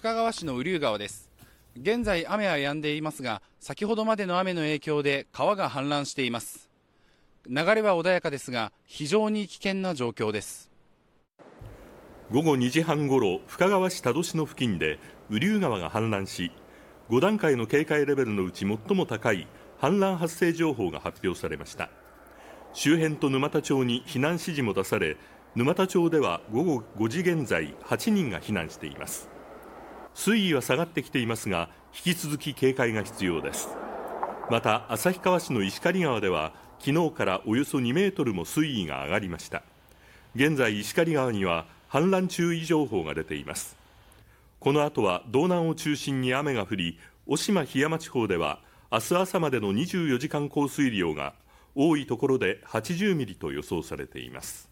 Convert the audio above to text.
深川市の雨竜川です。現在雨は止んでいますが先ほどまでの雨の影響で川が氾濫しています。流れは穏やかですが非常に危険な状況です。午後2時半ごろ深川市多度市の付近で雨竜川が氾濫し5段階の警戒レベルのうち最も高い氾濫発生情報が発表されました。周辺と沼田町に避難指示も出され沼田町では午後5時現在8人が避難しています。水位は下がってきていますが引き続き警戒が必要です。また旭川市の石狩川では昨日からおよそ2メートルも水位が上がりました。現在石狩川には氾濫注意情報が出ています。この後は道南を中心に雨が降り渡島檜山地方では明日朝までの24時間降水量が多いところで80ミリと予想されています。